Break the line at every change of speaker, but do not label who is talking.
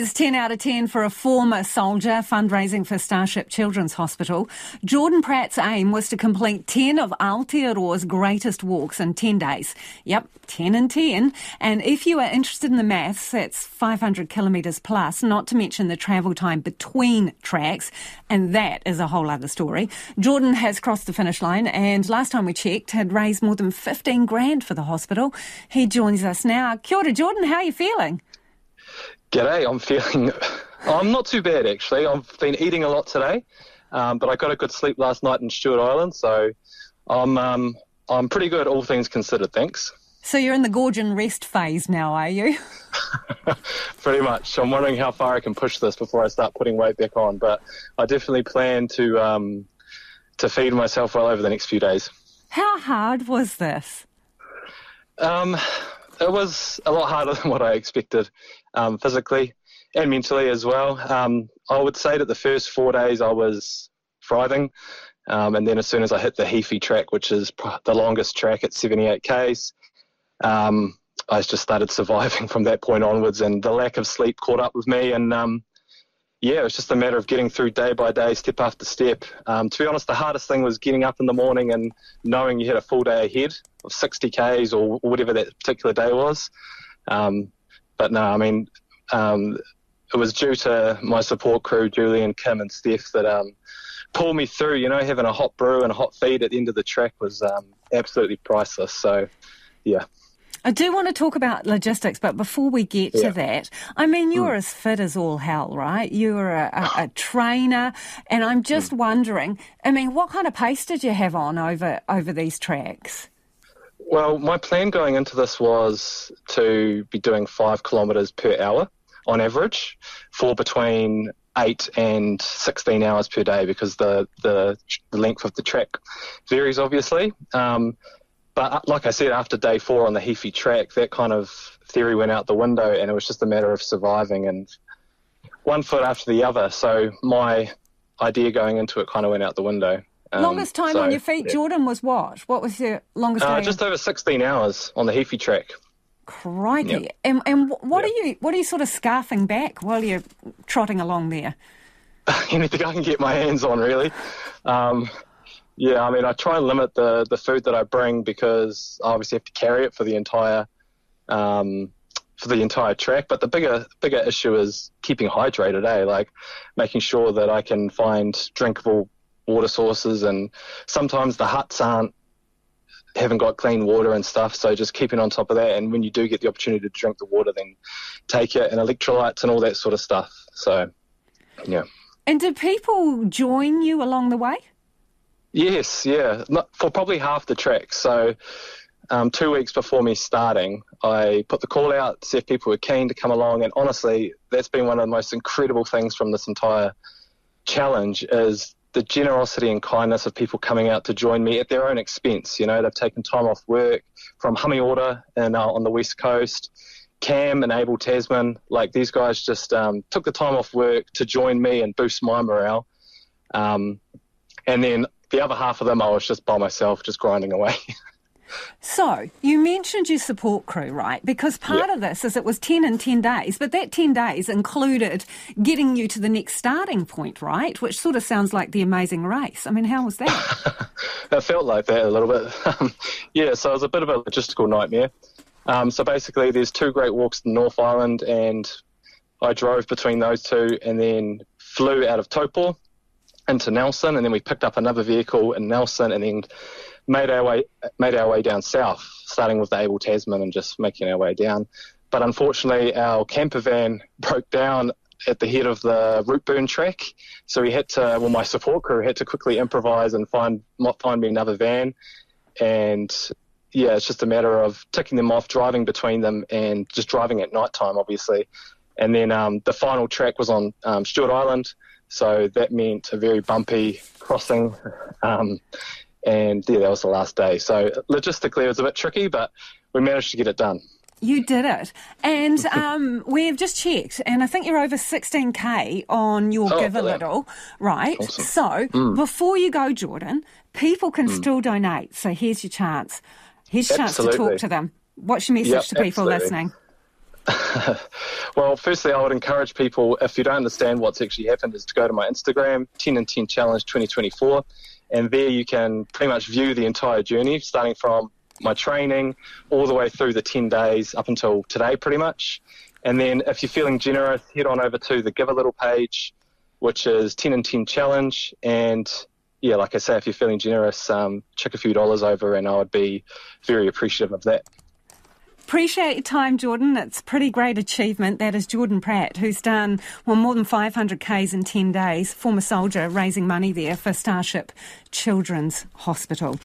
It's 10 out of 10 for a former soldier fundraising for Starship Children's Hospital. Jordan Pratt's aim was to complete 10 of Aotearoa's greatest walks in 10 days. Yep, 10 and 10. And if you are interested in the maths, that's 500 kilometres plus, not to mention the travel time between tracks. And that is a whole other story. Jordan has crossed the finish line and last time we checked had raised more than 15 grand for the hospital. He joins us now. Kia ora, Jordan. How are you feeling?
G'day, I'm feeling. I'm not too bad actually. I've been eating a lot today, um, but I got a good sleep last night in Stewart Island, so I'm um, I'm pretty good, all things considered. Thanks.
So you're in the gorge and rest phase now, are you?
pretty much. I'm wondering how far I can push this before I start putting weight back on, but I definitely plan to um, to feed myself well over the next few days.
How hard was this?
Um, it was a lot harder than what I expected um, physically and mentally as well. Um, I would say that the first four days I was thriving. Um, and then as soon as I hit the Heaphy track, which is the longest track at 78 Ks, um, I just started surviving from that point onwards. And the lack of sleep caught up with me. And um, yeah, it was just a matter of getting through day by day, step after step. Um, to be honest, the hardest thing was getting up in the morning and knowing you had a full day ahead of 60 Ks or whatever that particular day was. Um, but no, I mean, um, it was due to my support crew, Julian, Kim, and Steph, that um, pulled me through. You know, having a hot brew and a hot feed at the end of the track was um, absolutely priceless. So, yeah.
I do want to talk about logistics, but before we get yeah. to that, I mean, you're mm. as fit as all hell, right? You're a, a, a trainer, and I'm just mm. wondering. I mean, what kind of pace did you have on over over these tracks?
Well, my plan going into this was to be doing five kilometres per hour on average for between eight and 16 hours per day because the, the, the length of the track varies, obviously. Um, but uh, like I said, after day four on the Heaphy track, that kind of theory went out the window and it was just a matter of surviving and one foot after the other. So my idea going into it kind of went out the window.
Um, longest time so, on your feet, yeah. Jordan, was what? What was your longest uh,
Just over 16 hours on the Heaphy track.
Crikey! Yep. And, and what yep. are you what are you sort of scarfing back while you're trotting along there?
Anything I can get my hands on, really. Um, yeah, I mean, I try and limit the the food that I bring because I obviously have to carry it for the entire um, for the entire track. But the bigger bigger issue is keeping hydrated, eh? Like making sure that I can find drinkable water sources, and sometimes the huts aren't haven't got clean water and stuff. So just keeping on top of that, and when you do get the opportunity to drink the water, then take it and electrolytes and all that sort of stuff. So, yeah.
And do people join you along the way?
Yes, yeah, for probably half the track. So. Um, two weeks before me starting, I put the call out, see if people were keen to come along, and honestly, that's been one of the most incredible things from this entire challenge is the generosity and kindness of people coming out to join me at their own expense. You know, they've taken time off work from Hummy Order and uh, on the west coast. Cam and Abel Tasman, like these guys just um, took the time off work to join me and boost my morale. Um, and then the other half of them, I was just by myself, just grinding away.
So, you mentioned your support crew, right? Because part yep. of this is it was 10 and 10 days, but that 10 days included getting you to the next starting point, right? Which sort of sounds like the amazing race. I mean, how was that?
it felt like that a little bit. Um, yeah, so it was a bit of a logistical nightmare. Um, so basically, there's two great walks in North Island, and I drove between those two and then flew out of Taupo into Nelson, and then we picked up another vehicle in Nelson, and then made our way made our way down south, starting with the Abel Tasman and just making our way down. But unfortunately, our camper van broke down at the head of the Routeburn track, so we had to. Well, my support crew had to quickly improvise and find find me another van, and yeah, it's just a matter of ticking them off, driving between them, and just driving at night time, obviously. And then um, the final track was on um, Stewart Island, so that meant a very bumpy crossing. Um, and yeah, that was the last day. So logistically, it was a bit tricky, but we managed to get it done.
You did it. And um, we've just checked, and I think you're over 16K on your oh, Give a Little, right? Awesome. So mm. before you go, Jordan, people can mm. still donate. So here's your chance. Here's your chance to talk to them. What's your message yep, to people absolutely. listening?
well, firstly, I would encourage people, if you don't understand what's actually happened, is to go to my Instagram, 10 and 10 Challenge 2024, and there you can pretty much view the entire journey, starting from my training all the way through the 10 days up until today, pretty much. And then if you're feeling generous, head on over to the Give a Little page, which is 10 and 10 Challenge, and yeah, like I say, if you're feeling generous, um, a few dollars over, and I would be very appreciative of that.
Appreciate your time, Jordan. It's a pretty great achievement. That is Jordan Pratt, who's done well more than 500 Ks in 10 days, former soldier raising money there for Starship Children's Hospital.